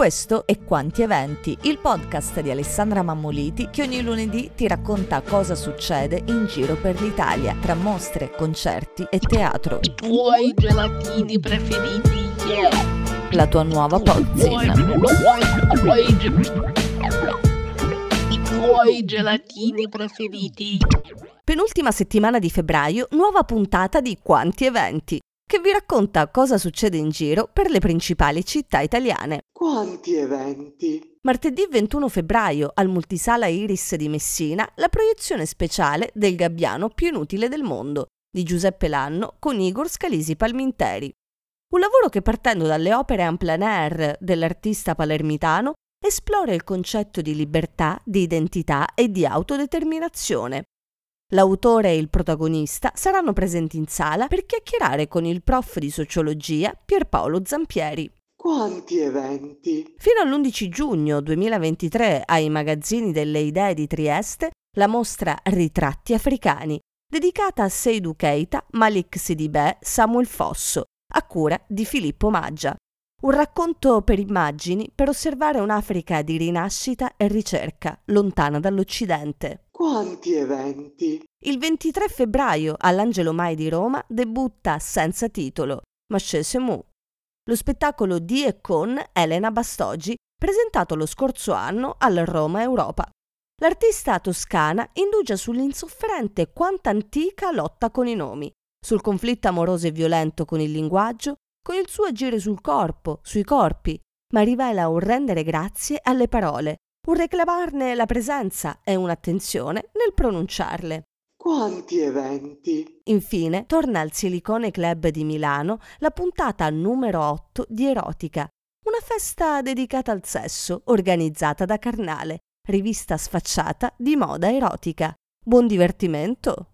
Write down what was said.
Questo è Quanti Eventi, il podcast di Alessandra Mammoliti che ogni lunedì ti racconta cosa succede in giro per l'Italia, tra mostre, concerti e teatro. I tuoi gelatini preferiti, yeah. La tua nuova pozzina. I tuoi gelatini preferiti. Penultima settimana di febbraio, nuova puntata di Quanti Eventi, che vi racconta cosa succede in giro per le principali città italiane. Quanti eventi? Martedì 21 febbraio al Multisala Iris di Messina la proiezione speciale del gabbiano più inutile del mondo di Giuseppe Lanno con Igor Scalisi Palminteri. Un lavoro che partendo dalle opere en plein air dell'artista palermitano esplora il concetto di libertà, di identità e di autodeterminazione. L'autore e il protagonista saranno presenti in sala per chiacchierare con il prof di sociologia Pierpaolo Zampieri. Quanti eventi? Fino all'11 giugno 2023 ai magazzini delle idee di Trieste la mostra Ritratti africani, dedicata a Seydou Keita, Malik Sidibé, Samuel Fosso, a cura di Filippo Maggia. Un racconto per immagini per osservare un'Africa di rinascita e ricerca, lontana dall'Occidente. Quanti eventi? Il 23 febbraio all'Angelo Mai di Roma debutta senza titolo Maché Semu, lo spettacolo di e con Elena Bastogi, presentato lo scorso anno al Roma Europa. L'artista toscana indugia sull'insofferente quanto antica lotta con i nomi, sul conflitto amoroso e violento con il linguaggio, con il suo agire sul corpo, sui corpi, ma rivela un rendere grazie alle parole, un reclamarne la presenza e un'attenzione nel pronunciarle. Quanti eventi? Infine, torna al Silicone Club di Milano la puntata numero 8 di Erotica, una festa dedicata al sesso organizzata da Carnale, rivista sfacciata di moda erotica. Buon divertimento!